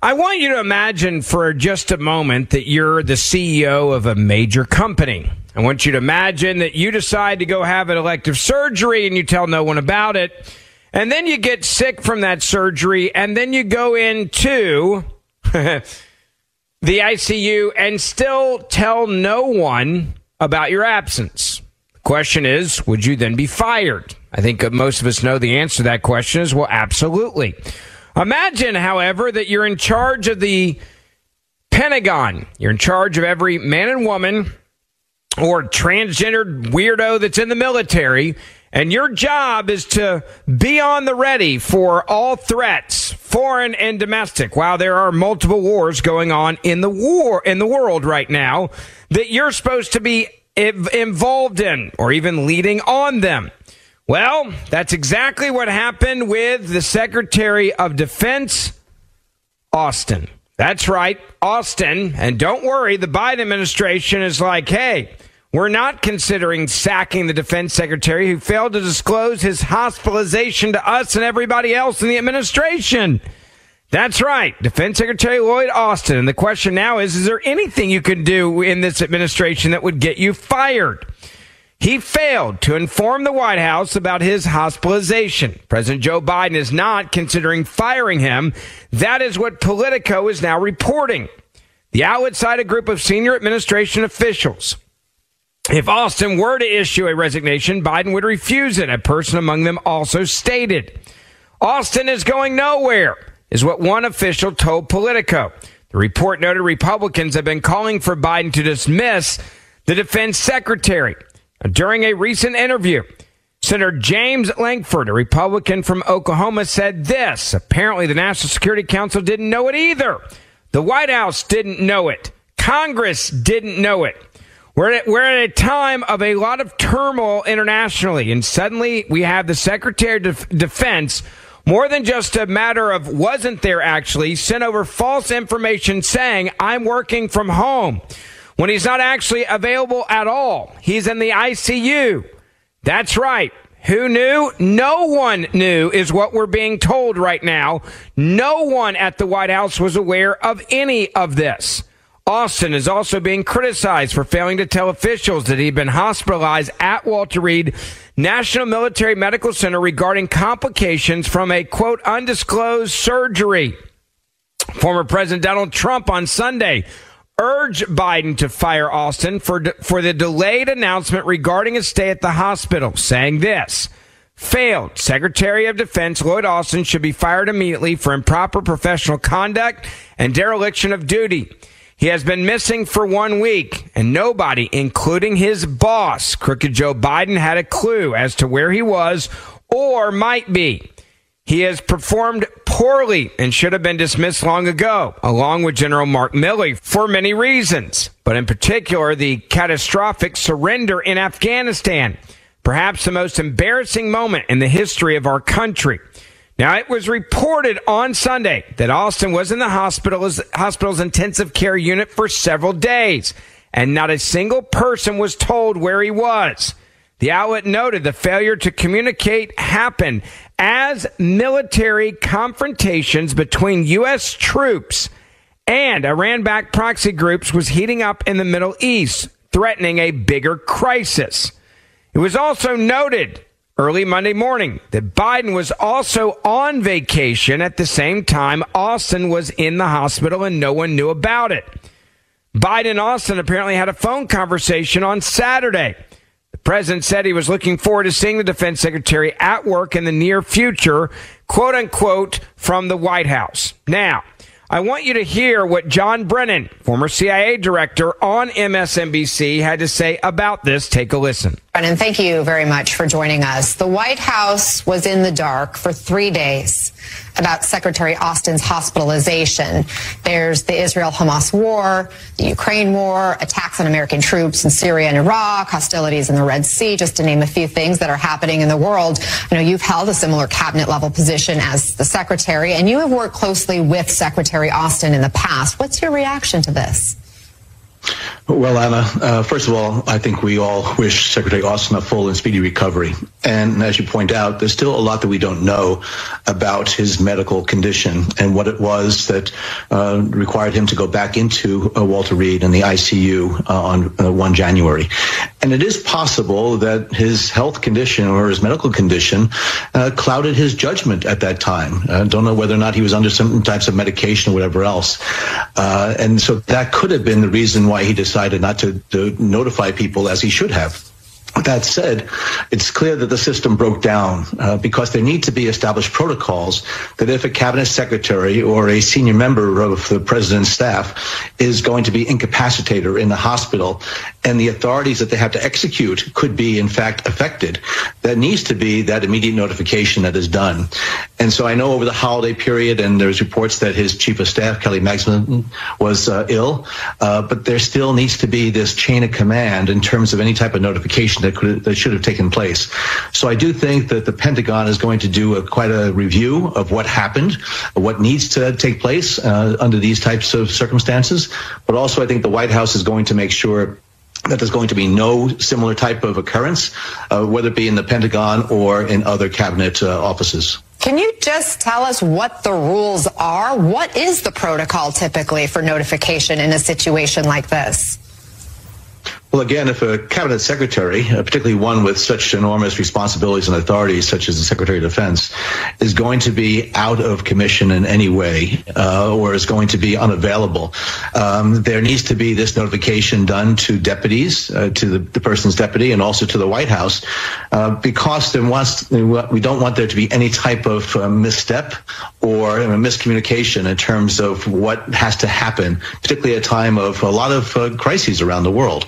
I want you to imagine for just a moment that you're the CEO of a major company. I want you to imagine that you decide to go have an elective surgery and you tell no one about it. And then you get sick from that surgery and then you go into the ICU and still tell no one about your absence. The question is, would you then be fired? I think most of us know the answer to that question is well, absolutely. Imagine, however, that you're in charge of the Pentagon. You're in charge of every man and woman or transgendered weirdo that's in the military. And your job is to be on the ready for all threats, foreign and domestic. While there are multiple wars going on in the war in the world right now that you're supposed to be involved in or even leading on them. Well, that's exactly what happened with the Secretary of Defense, Austin. That's right, Austin. And don't worry, the Biden administration is like, hey, we're not considering sacking the defense secretary who failed to disclose his hospitalization to us and everybody else in the administration. That's right, Defense Secretary Lloyd Austin. And the question now is, is there anything you can do in this administration that would get you fired? He failed to inform the White House about his hospitalization. President Joe Biden is not considering firing him. That is what Politico is now reporting. The outlet cited a group of senior administration officials. If Austin were to issue a resignation, Biden would refuse it, a person among them also stated. Austin is going nowhere, is what one official told Politico. The report noted Republicans have been calling for Biden to dismiss the defense secretary. During a recent interview, Senator James Lankford, a Republican from Oklahoma, said this. Apparently, the National Security Council didn't know it either. The White House didn't know it. Congress didn't know it. We're at, we're at a time of a lot of turmoil internationally, and suddenly we have the Secretary of Defense, more than just a matter of wasn't there actually, sent over false information saying, I'm working from home when he's not actually available at all. He's in the ICU. That's right. Who knew? No one knew, is what we're being told right now. No one at the White House was aware of any of this. Austin is also being criticized for failing to tell officials that he'd been hospitalized at Walter Reed National Military Medical Center regarding complications from a quote undisclosed surgery. Former President Donald Trump on Sunday urged Biden to fire Austin for, for the delayed announcement regarding his stay at the hospital, saying this failed. Secretary of Defense Lloyd Austin should be fired immediately for improper professional conduct and dereliction of duty. He has been missing for one week, and nobody, including his boss, Crooked Joe Biden, had a clue as to where he was or might be. He has performed poorly and should have been dismissed long ago, along with General Mark Milley, for many reasons, but in particular, the catastrophic surrender in Afghanistan, perhaps the most embarrassing moment in the history of our country. Now, it was reported on Sunday that Austin was in the hospital's, hospital's intensive care unit for several days, and not a single person was told where he was. The outlet noted the failure to communicate happened as military confrontations between U.S. troops and Iran backed proxy groups was heating up in the Middle East, threatening a bigger crisis. It was also noted early Monday morning that Biden was also on vacation at the same time Austin was in the hospital and no one knew about it. Biden and Austin apparently had a phone conversation on Saturday. The president said he was looking forward to seeing the defense secretary at work in the near future, quote unquote, from the White House. Now, I want you to hear what John Brennan, former CIA director on MSNBC, had to say about this. Take a listen. Brennan, thank you very much for joining us. The White House was in the dark for three days about Secretary Austin's hospitalization. There's the Israel Hamas war, the Ukraine war, attacks on American troops in Syria and Iraq, hostilities in the Red Sea, just to name a few things that are happening in the world. I know you've held a similar cabinet level position as the secretary, and you have worked closely with Secretary Austin in the past. What's your reaction to this? Well, Anna, uh, first of all, I think we all wish Secretary Austin a full and speedy recovery. And as you point out, there's still a lot that we don't know about his medical condition and what it was that uh, required him to go back into uh, Walter Reed and the ICU uh, on uh, 1 January. And it is possible that his health condition or his medical condition uh, clouded his judgment at that time. I don't know whether or not he was under certain types of medication or whatever else. and so that could have been the reason why he decided not to, to notify people as he should have. That said, it's clear that the system broke down uh, because there need to be established protocols that if a cabinet secretary or a senior member of the president's staff is going to be incapacitated or in the hospital and the authorities that they have to execute could be in fact affected, there needs to be that immediate notification that is done. And so I know over the holiday period, and there's reports that his chief of staff, Kelly Magsamen, was uh, ill, uh, but there still needs to be this chain of command in terms of any type of notification that could that should have taken place. So I do think that the Pentagon is going to do a, quite a review of what happened, what needs to take place uh, under these types of circumstances. But also, I think the White House is going to make sure that there's going to be no similar type of occurrence, uh, whether it be in the Pentagon or in other cabinet uh, offices. Can you just tell us what the rules are? What is the protocol typically for notification in a situation like this? Well, again, if a cabinet secretary, uh, particularly one with such enormous responsibilities and authorities, such as the Secretary of Defense, is going to be out of commission in any way uh, or is going to be unavailable, um, there needs to be this notification done to deputies, uh, to the, the, person's deputy, and also to the White House, uh, because there wants, we don't want there to be any type of uh, misstep or miscommunication in terms of what has to happen, particularly at a time of a lot of uh, crises around the world.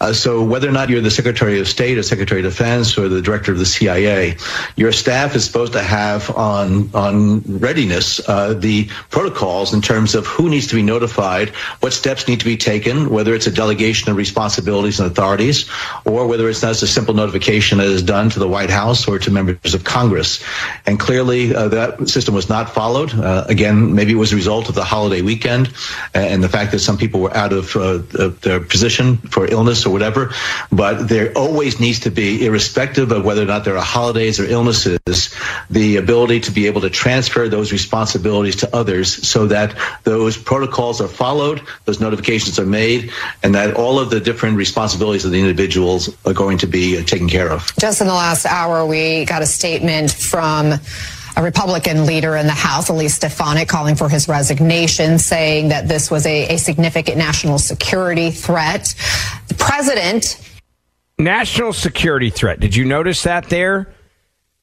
Uh, so whether or not you're the Secretary of State or Secretary of Defense or the Director of the CIA, your staff is supposed to have on on readiness uh, the protocols in terms of who needs to be notified, what steps need to be taken, whether it's a delegation of responsibilities and authorities, or whether it's just a simple notification that is done to the White House or to members of Congress. And clearly, uh, that system was not followed. Uh, again, maybe it was a result of the holiday weekend and the fact that some people were out of uh, their position for illness illness or whatever. But there always needs to be, irrespective of whether or not there are holidays or illnesses, the ability to be able to transfer those responsibilities to others so that those protocols are followed, those notifications are made, and that all of the different responsibilities of the individuals are going to be uh, taken care of. Just in the last hour, we got a statement from a Republican leader in the House, Elise Stefanik, calling for his resignation, saying that this was a, a significant national security threat. The president. National security threat. Did you notice that there?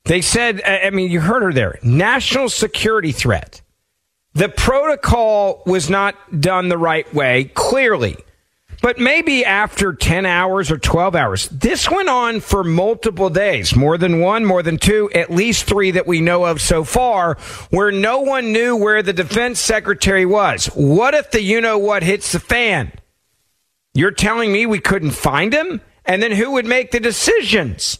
They said, I mean, you heard her there. National security threat. The protocol was not done the right way, clearly. But maybe after 10 hours or 12 hours. This went on for multiple days, more than one, more than two, at least three that we know of so far, where no one knew where the defense secretary was. What if the you know what hits the fan? You're telling me we couldn't find him? And then who would make the decisions?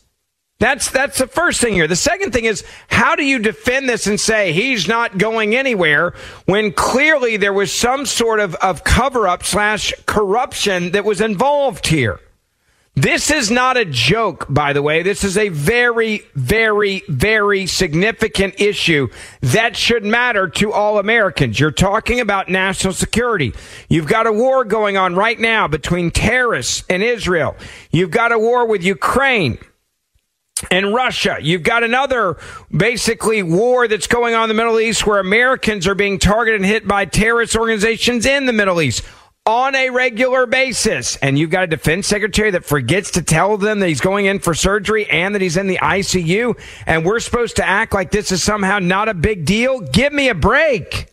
That's that's the first thing here. The second thing is how do you defend this and say he's not going anywhere when clearly there was some sort of, of cover up slash corruption that was involved here. This is not a joke, by the way. This is a very, very, very significant issue that should matter to all Americans. You're talking about national security. You've got a war going on right now between terrorists and Israel. You've got a war with Ukraine and Russia. You've got another basically war that's going on in the Middle East where Americans are being targeted and hit by terrorist organizations in the Middle East on a regular basis. And you've got a defense secretary that forgets to tell them that he's going in for surgery and that he's in the ICU. And we're supposed to act like this is somehow not a big deal. Give me a break.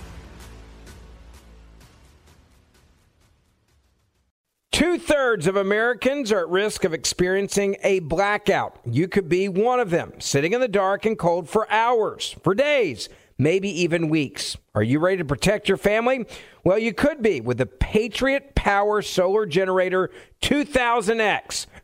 Thirds of Americans are at risk of experiencing a blackout. You could be one of them, sitting in the dark and cold for hours, for days, maybe even weeks. Are you ready to protect your family? Well, you could be with the Patriot Power Solar Generator 2000X.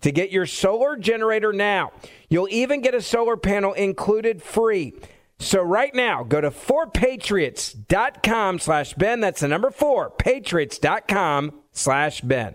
to get your solar generator now. You'll even get a solar panel included free. So right now, go to 4patriots.com slash Ben. That's the number 4, patriots.com slash Ben.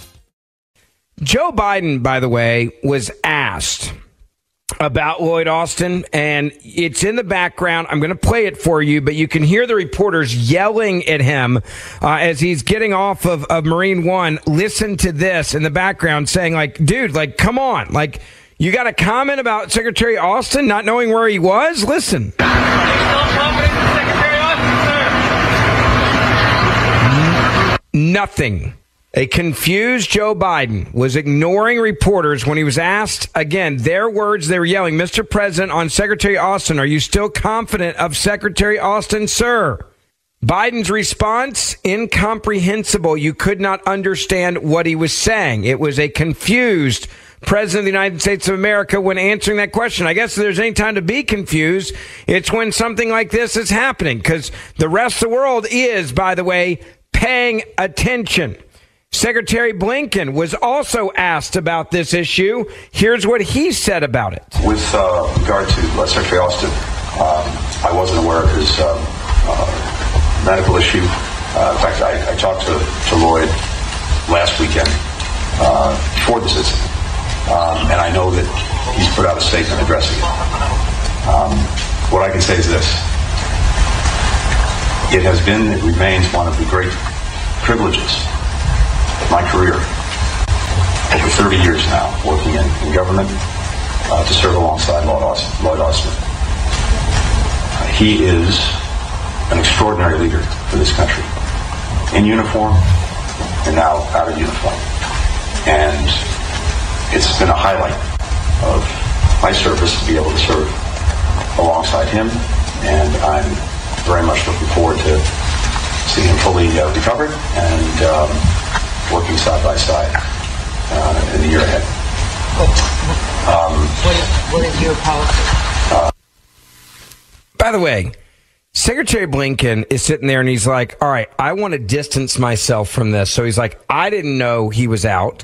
Joe Biden, by the way, was asked about Lloyd Austin, and it's in the background. I'm going to play it for you, but you can hear the reporters yelling at him uh, as he's getting off of, of Marine One. Listen to this in the background saying, like, dude, like, come on. Like, you got a comment about Secretary Austin not knowing where he was? Listen. Nothing. A confused Joe Biden was ignoring reporters when he was asked again, their words, they were yelling, Mr. President, on Secretary Austin, are you still confident of Secretary Austin, sir? Biden's response, incomprehensible. You could not understand what he was saying. It was a confused President of the United States of America when answering that question. I guess if there's any time to be confused, it's when something like this is happening because the rest of the world is, by the way, paying attention. Secretary Blinken was also asked about this issue. Here's what he said about it. With uh, regard to uh, Secretary Austin, um, I wasn't aware of his um, uh, medical issue. Uh, in fact, I, I, talked to, to Lloyd last weekend uh, before this incident, um, and I know that he's put out a statement addressing it. Um, what I can say is this. It has been, it remains one of the great privileges my career, over 30 years now, working in, in government uh, to serve alongside Lloyd Austin. Lloyd Austin. Uh, he is an extraordinary leader for this country, in uniform and now out of uniform. And it's been a highlight of my service to be able to serve alongside him, and I'm very much looking forward to seeing him fully uh, recovered and um, working side by side uh, in the year ahead. Um, what, is, what is your policy? Uh, By the way, Secretary Blinken is sitting there and he's like, all right, I want to distance myself from this. So he's like, I didn't know he was out.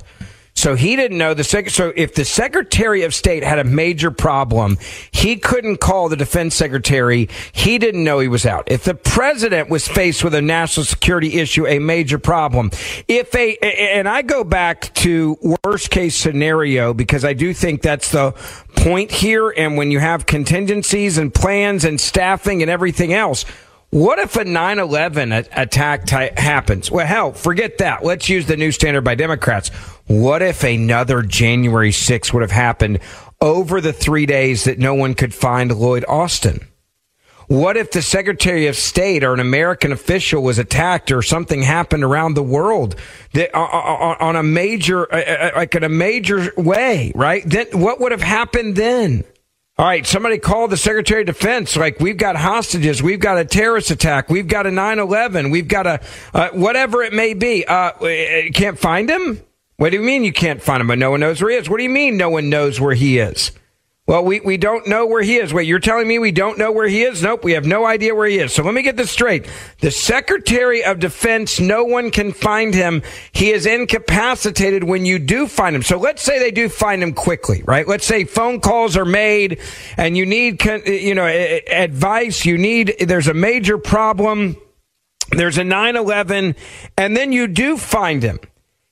So he didn't know the sec- so if the Secretary of State had a major problem, he couldn't call the defense secretary. He didn't know he was out. If the president was faced with a national security issue, a major problem, if a and I go back to worst case scenario because I do think that's the point here and when you have contingencies and plans and staffing and everything else, what if a 9 11 attack happens? Well, hell, forget that. Let's use the new standard by Democrats. What if another January 6th would have happened over the three days that no one could find Lloyd Austin? What if the Secretary of State or an American official was attacked or something happened around the world that, uh, on a major, uh, like in a major way, right? Then what would have happened then? All right, somebody called the Secretary of Defense. Like, we've got hostages, we've got a terrorist attack, we've got a 9 11, we've got a uh, whatever it may be. Uh, can't find him? What do you mean you can't find him, but no one knows where he is? What do you mean no one knows where he is? Well, we, we don't know where he is. Wait, you're telling me we don't know where he is? Nope, we have no idea where he is. So let me get this straight. The Secretary of Defense, no one can find him. He is incapacitated when you do find him. So let's say they do find him quickly, right? Let's say phone calls are made and you need, you know, advice. You need, there's a major problem. There's a 9-11 and then you do find him.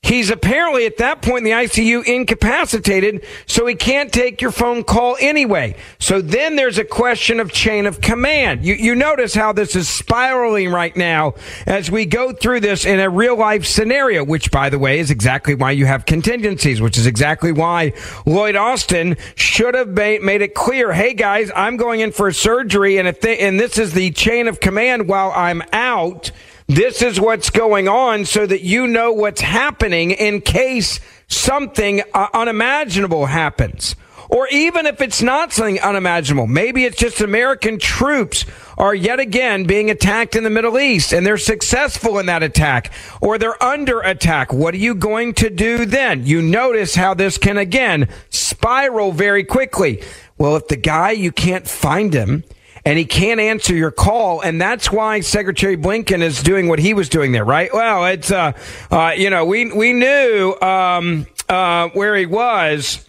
He's apparently at that point in the ICU incapacitated, so he can't take your phone call anyway. So then there's a question of chain of command. You, you notice how this is spiraling right now as we go through this in a real life scenario, which by the way is exactly why you have contingencies, which is exactly why Lloyd Austin should have made, made it clear, hey guys, I'm going in for surgery and if they, and this is the chain of command while I'm out, this is what's going on so that you know what's happening in case something uh, unimaginable happens. Or even if it's not something unimaginable, maybe it's just American troops are yet again being attacked in the Middle East and they're successful in that attack or they're under attack. What are you going to do then? You notice how this can again spiral very quickly. Well, if the guy, you can't find him and he can't answer your call. And that's why Secretary Blinken is doing what he was doing there, right? Well, it's, uh, uh, you know, we, we knew, um, uh, where he was.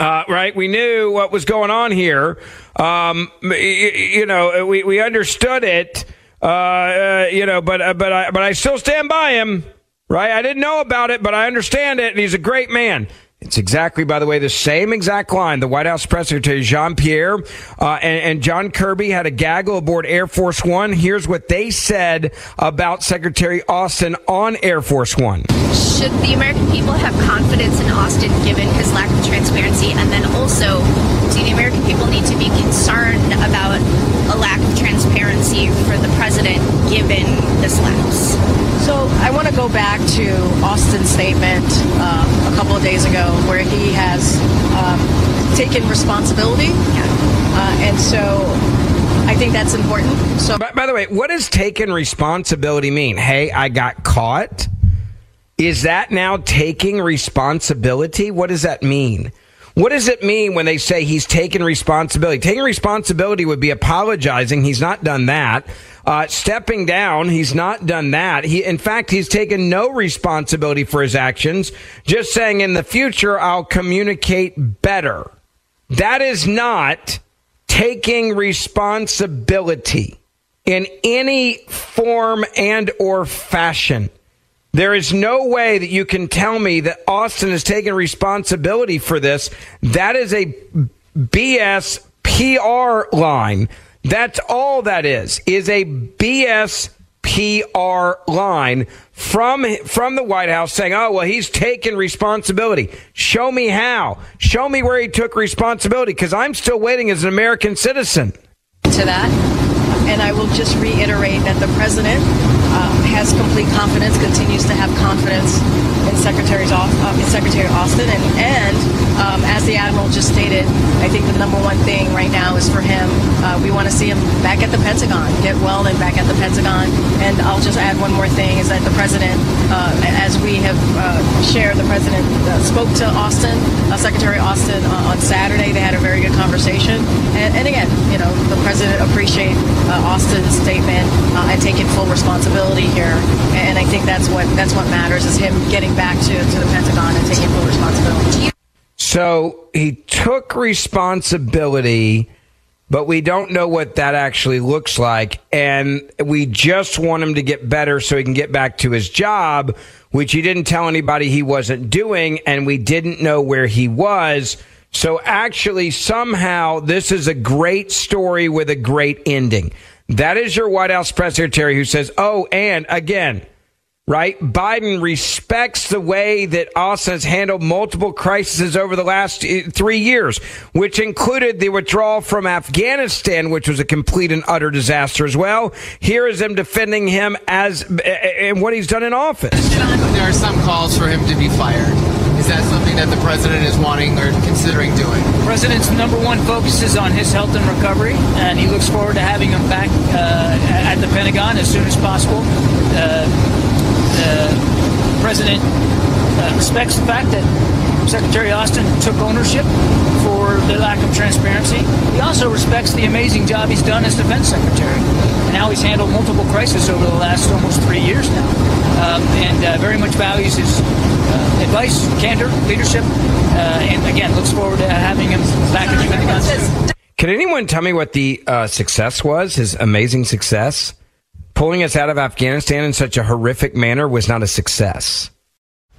Uh, right, we knew what was going on here. Um, you, you know, we, we understood it. Uh, uh, you know, but uh, but I but I still stand by him. Right, I didn't know about it, but I understand it, and he's a great man. It's exactly, by the way, the same exact line. The White House press secretary Jean Pierre uh, and, and, John Kirby had a gaggle aboard Air Force One. Here's what they said about Secretary Austin on Air Force One. Should the American people have confidence in Austin given his lack of transparency? And then also, do the American people need to be concerned about a lack of transparency for the president given this lapse? So I want to go back to Austin's statement um, a couple of days ago where he has um, taken responsibility. Uh, and so I think that's important. So, by, by, the way, what does taking responsibility mean? Hey, I got caught. Is that now taking responsibility? What does that mean? What does it mean when they say he's taken responsibility? Taking responsibility would be apologizing. He's not done that. Uh, stepping down, he's not done that. He, in fact, he's taken no responsibility for his actions, just saying in the future, I'll communicate better. That is not taking responsibility in any form and or fashion. There is no way that you can tell me that Austin has taken responsibility for this. That is a BS PR line. That's all that is, is a BS PR line from from the White House saying, "Oh, well, he's taken responsibility. Show me how. Show me where he took responsibility because I'm still waiting as an American citizen." To that, and I will just reiterate that the president um, has complete confidence, continues to have confidence in Secretary's uh, in Secretary Austin, and and um, as the admiral just stated, I think the number one thing right now is for him. Uh, we want to see him back at the Pentagon, get well and back at the Pentagon. And I'll just add one more thing: is that the president, uh, as we have uh, shared, the president uh, spoke to Austin, uh, Secretary Austin, on Saturday. They had a very good conversation, and, and again, you know, the president appreciate Austin's statement and taking full responsibility here. And I think that's what that's what matters is him getting back to, to the Pentagon and taking full responsibility. So he took responsibility, but we don't know what that actually looks like. And we just want him to get better so he can get back to his job, which he didn't tell anybody he wasn't doing. And we didn't know where he was. So actually, somehow, this is a great story with a great ending. That is your White House press secretary who says, Oh, and again, right? Biden respects the way that Austin has handled multiple crises over the last uh, three years, which included the withdrawal from Afghanistan, which was a complete and utter disaster as well. Here is him defending him as and what he's done in office. There are some calls for him to be fired. Is that something that the president is wanting or considering doing? The president's number one focus is on his health and recovery, and he looks forward to having him back uh, at the Pentagon as soon as possible. Uh, the president uh, respects the fact that Secretary Austin took ownership for the lack of transparency. He also respects the amazing job he's done as defense secretary and how he's handled multiple crises over the last almost three years now. Um, and uh, very much values his uh, advice, candor, leadership, uh, and again looks forward to having him back at the. Can anyone tell me what the uh, success was? His amazing success? pulling us out of Afghanistan in such a horrific manner was not a success.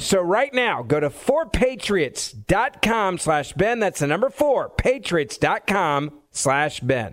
So right now, go to 4patriots.com slash Ben. That's the number 4, patriots.com slash Ben.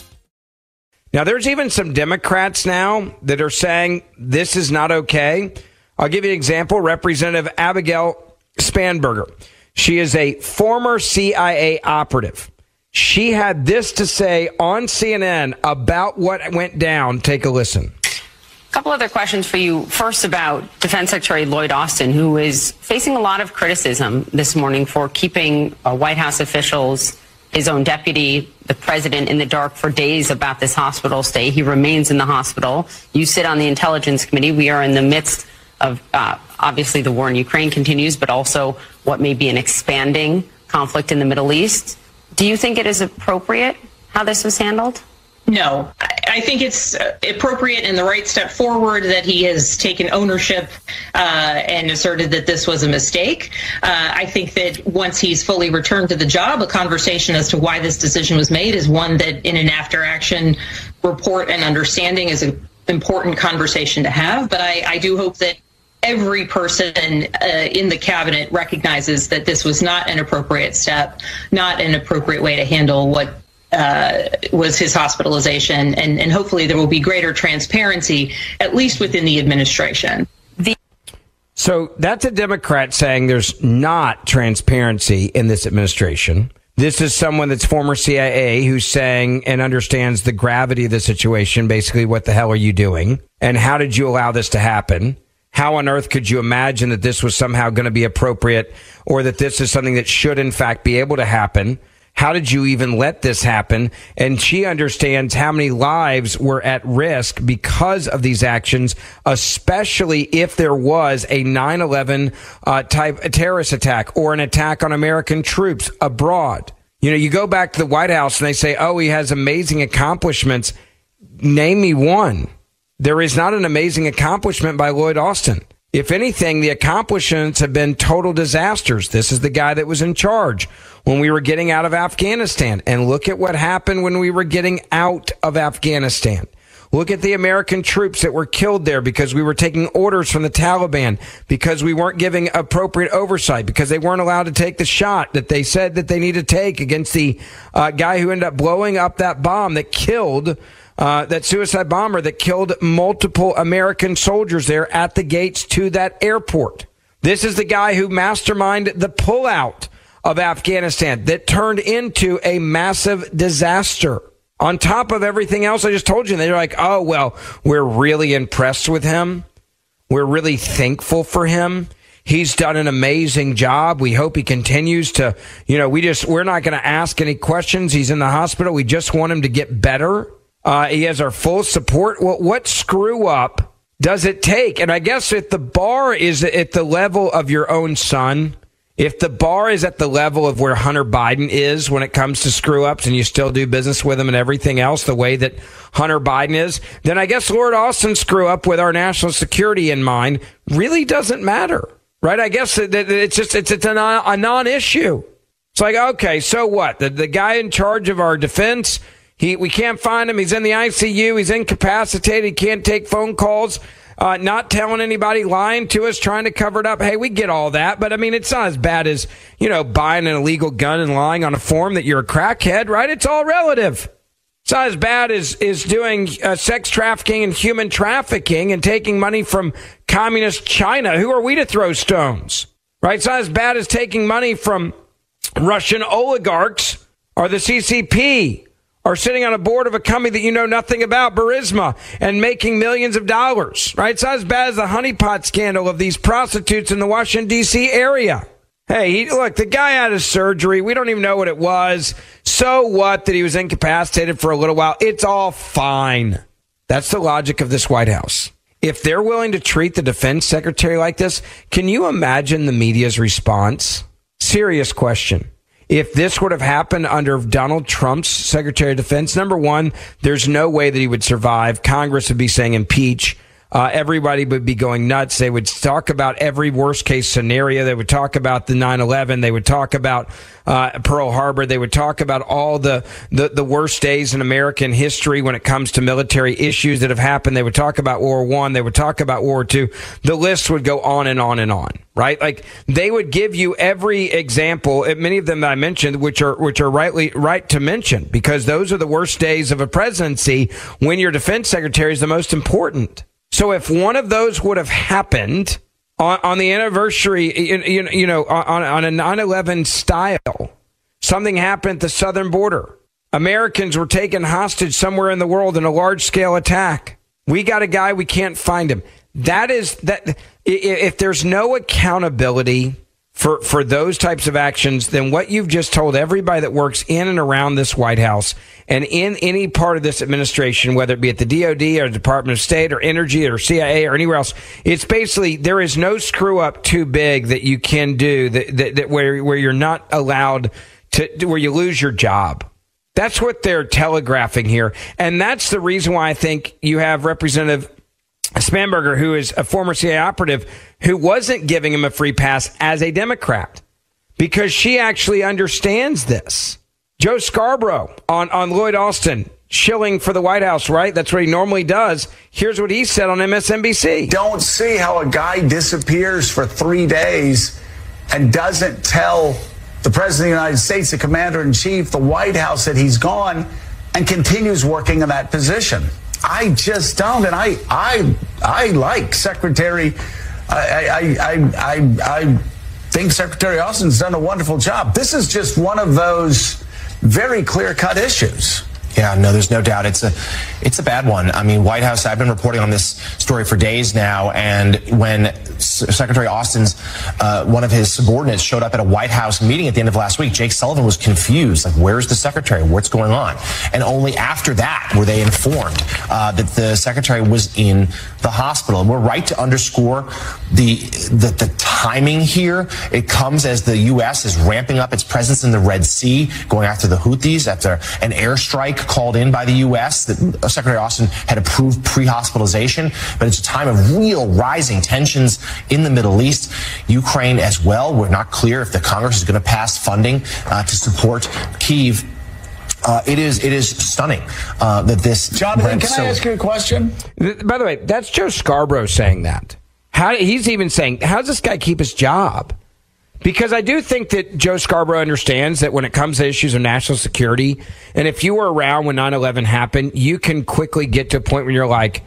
Now, there's even some Democrats now that are saying this is not okay. I'll give you an example. Representative Abigail Spanberger. She is a former CIA operative. She had this to say on CNN about what went down. Take a listen. A couple other questions for you. First, about Defense Secretary Lloyd Austin, who is facing a lot of criticism this morning for keeping uh, White House officials his own deputy, the president, in the dark for days about this hospital stay. He remains in the hospital. You sit on the Intelligence Committee. We are in the midst of, uh, obviously, the war in Ukraine continues, but also what may be an expanding conflict in the Middle East. Do you think it is appropriate how this was handled? No, I think it's uh, appropriate and the right step forward that he has taken ownership uh, and asserted that this was a mistake. Uh, I think that once he's fully returned to the job, a conversation as to why this decision was made is one that, in an after action report and understanding, is an important conversation to have. But I, I do hope that every person uh, in the cabinet recognizes that this was not an appropriate step, not an appropriate way to handle what uh, was his hospitalization, and, and hopefully there will be greater transparency, at least within the administration. The- so that's a Democrat saying there's not transparency in this administration. This is someone that's former CIA who's saying and understands the gravity of the situation. Basically, what the hell are you doing? And how did you allow this to happen? How on earth could you imagine that this was somehow going to be appropriate or that this is something that should in fact be able to happen? How did you even let this happen? And she understands how many lives were at risk because of these actions, especially if there was a 9-11 uh, type terrorist attack or an attack on American troops abroad. You know, you go back to the White House and they say, oh, he has amazing accomplishments. Name me one. There is not an amazing accomplishment by Lloyd Austin. If anything, the accomplishments have been total disasters. This is the guy that was in charge when we were getting out of Afghanistan. And look at what happened when we were getting out of Afghanistan. Look at the American troops that were killed there because we were taking orders from the Taliban, because we weren't giving appropriate oversight, because they weren't allowed to take the shot that they said that they need to take against the uh, guy who ended up blowing up that bomb that killed uh, that suicide bomber that killed multiple American soldiers there at the gates to that airport. This is the guy who masterminded the pullout of Afghanistan that turned into a massive disaster. On top of everything else I just told you, they're like, oh, well, we're really impressed with him. We're really thankful for him. He's done an amazing job. We hope he continues to, you know, we just, we're not going to ask any questions. He's in the hospital. We just want him to get better. Uh, he has our full support. What, what screw up does it take? And I guess if the bar is at the level of your own son, If the bar is at the level of where Hunter Biden is when it comes to screw ups and you still do business with him and everything else the way that Hunter Biden is, then I guess Lloyd Austin's screw up with our national security in mind really doesn't matter. Right? I guess it's just, it's, it's a non issue. It's like, okay, so what? The, the guy in charge of our defense, he, we can't find him. He's in the ICU. He's incapacitated. He can't take phone calls uh, not telling anybody, lying to us, trying to cover it up. Hey, we get all that, but I mean, it's not as bad as, you know, buying an illegal gun and lying on a form that you're a crackhead, right? It's all relative. It's not as bad as, is doing uh, sex trafficking and human trafficking and taking money from communist China. Who are we to throw stones? Right? It's not as bad as taking money from Russian oligarchs or the CCP are sitting on a board of a company that you know nothing about, Burisma, and making millions of dollars, right? It's not as bad as the honeypot scandal of these prostitutes in the Washington, D.C. area. Hey, he, look, the guy had his surgery. We don't even know what it was. So what that he was incapacitated for a little while? It's all fine. That's the logic of this White House. If they're willing to treat the defense secretary like this, can you imagine the media's response? Serious question if this would have happened under Donald Trump's Secretary of Defense, number one, there's no way that he would survive. Congress would be saying impeach. Uh, everybody would be going nuts. They would talk about every worst case scenario. They would talk about the 9/11. They would talk about uh, Pearl Harbor. They would talk about all the, the the worst days in American history when it comes to military issues that have happened. They would talk about World War One. They would talk about World War Two. The list would go on and on and on. Right? Like they would give you every example. Uh, many of them that I mentioned, which are which are rightly right to mention, because those are the worst days of a presidency when your defense secretary is the most important. So if one of those would have happened on, on the anniversary, you, you know, on, on a 9-11 style, something happened at the southern border. Americans were taken hostage somewhere in the world in a large scale attack. We got a guy, we can't find him. That is that if there's no accountability for, for those types of actions, then what you've just told everybody that works in and around this White House and in any part of this administration, whether it be at the DOD or Department of State or Energy or CIA or anywhere else, it's basically there is no screw up too big that you can do that, that, that where, where you're not allowed to, where you lose your job. That's what they're telegraphing here. And that's the reason why I think you have Representative Spanberger, who is a former CIA operative, who wasn't giving him a free pass as a Democrat because she actually understands this. Joe Scarborough on, on Lloyd Austin, shilling for the White House, right? That's what he normally does. Here's what he said on MSNBC. Don't see how a guy disappears for three days and doesn't tell the President of the United States, the Commander in Chief, the White House that he's gone and continues working in that position. I just don't. And I, I, I like Secretary. I, I, I, I, I think Secretary Austin's done a wonderful job. This is just one of those very clear cut issues. Yeah, no, there's no doubt. It's a, it's a bad one. I mean, White House. I've been reporting on this story for days now, and when Secretary Austin's uh, one of his subordinates showed up at a White House meeting at the end of last week, Jake Sullivan was confused. Like, where's the secretary? What's going on? And only after that were they informed uh, that the secretary was in the hospital. And we're right to underscore the, the the timing here. It comes as the U.S. is ramping up its presence in the Red Sea, going after the Houthis after an airstrike called in by the U.S. that Secretary Austin had approved pre-hospitalization. But it's a time of real rising tensions in the Middle East, Ukraine as well. We're not clear if the Congress is going to pass funding uh, to support Kiev. Uh, it is it is stunning uh, that this. Jonathan, can so- I ask you a question? By the way, that's Joe Scarborough saying that. How he's even saying, how does this guy keep his job? Because I do think that Joe Scarborough understands that when it comes to issues of national security, and if you were around when 9 11 happened, you can quickly get to a point where you're like,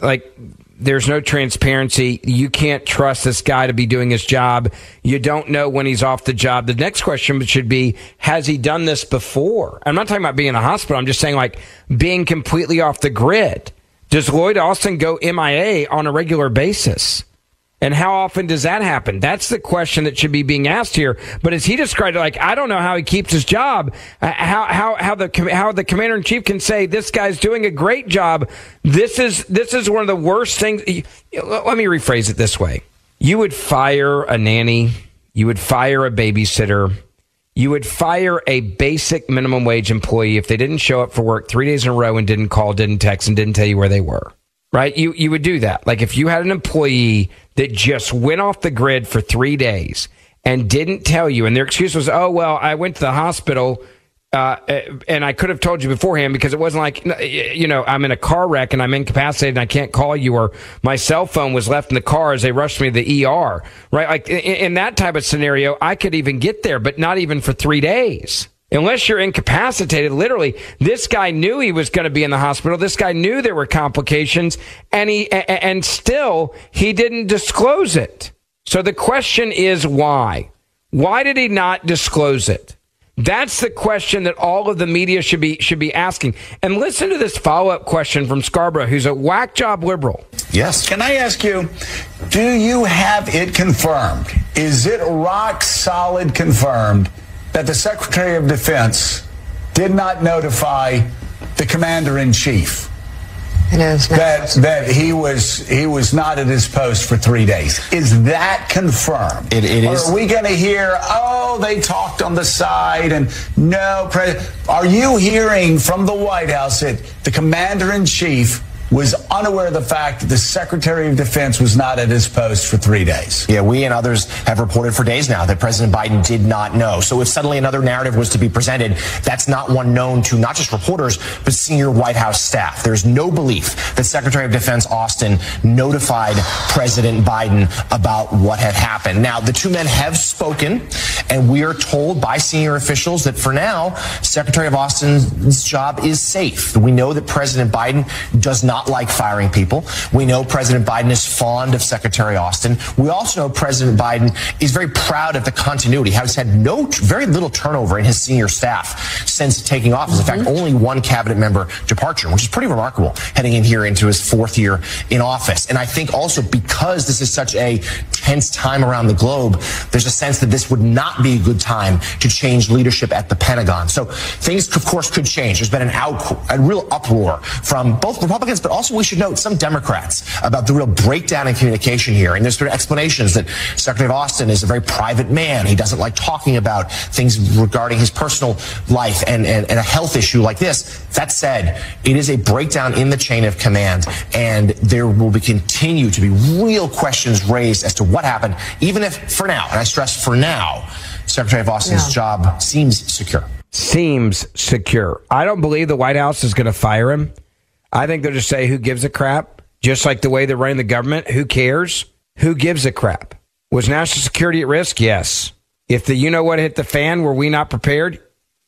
like, there's no transparency. You can't trust this guy to be doing his job. You don't know when he's off the job. The next question should be, has he done this before? I'm not talking about being in a hospital. I'm just saying like being completely off the grid. Does Lloyd Austin go MIA on a regular basis? And how often does that happen? That's the question that should be being asked here. But as he described it, like I don't know how he keeps his job. Uh, how how how the how the commander in chief can say this guy's doing a great job. This is this is one of the worst things. Let me rephrase it this way: You would fire a nanny You would fire a babysitter. You would fire a basic minimum wage employee if they didn't show up for work three days in a row and didn't call, didn't text, and didn't tell you where they were. Right? You you would do that. Like if you had an employee that just went off the grid for three days and didn't tell you, and their excuse was, "Oh well, I went to the hospital." Uh, and I could have told you beforehand because it wasn't like, you know, I'm in a car wreck and I'm incapacitated and I can't call you or my cell phone was left in the car as they rushed me to the ER, right? Like in, in that type of scenario, I could even get there, but not even for three days. Unless you're incapacitated, literally, this guy knew he was going to be in the hospital. This guy knew there were complications and he, and still he didn't disclose it. So the question is why? Why did he not disclose it? That's the question that all of the media should be should be asking. And listen to this follow up question from Scarborough, who's a whack job liberal. Yes. Can I ask you, do you have it confirmed? Is it rock solid confirmed that the Secretary of Defense did not notify the Commander in Chief? that that he was he was not at his post for three days. Is that confirmed? It, it or. Are we going to hear? Oh, they talked on the side, and no. Pre- are you hearing from the White House that the commander in chief? Was unaware of the fact that the Secretary of Defense was not at his post for three days. Yeah, we and others have reported for days now that President Biden did not know. So if suddenly another narrative was to be presented, that's not one known to not just reporters, but senior White House staff. There's no belief that Secretary of Defense Austin notified President Biden about what had happened. Now, the two men have spoken, and we are told by senior officials that for now, Secretary of Austin's job is safe. We know that President Biden does not like firing people. We know President Biden is fond of Secretary Austin. We also know President Biden is very proud of the continuity, has had no, very little turnover in his senior staff since taking office. In fact, mm-hmm. only one cabinet member departure, which is pretty remarkable heading in here into his fourth year in office. And I think also because this is such a tense time around the globe, there's a sense that this would not be a good time to change leadership at the Pentagon. So things, of course, could change. There's been an out, a real uproar from both Republicans, but also we should note some Democrats about the real breakdown in communication here. And there's been explanations that Secretary of Austin is a very private man. He doesn't like talking about things regarding his personal life and, and, and a health issue like this. That said, it is a breakdown in the chain of command, and there will be continue to be real questions raised as to what happened, even if for now, and I stress for now, Secretary of Austin's Yeah. job seems secure. Seems secure. I don't believe the White House is going to fire him. I think they'll just say, who gives a crap? Just like the way they're running the government. Who cares? Who gives a crap? Was national security at risk? Yes. If the you know what hit the fan, were we not prepared?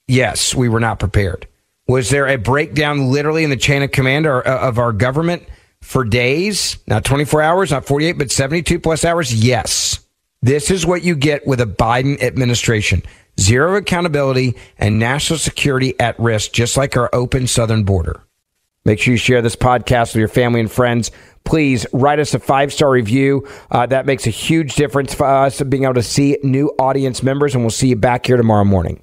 Yes, we were not prepared. Was there a breakdown literally in the chain of command or, uh, of our government for days? Not 24 hours, not 48, but 72 plus hours? Yes. This is what you get with a Biden administration. Zero accountability and national security at risk, just like our open southern border. Make sure you share this podcast with your family and friends. Please write us a five star review. Uh, that makes a huge difference for us being able to see new audience members, and we'll see you back here tomorrow morning.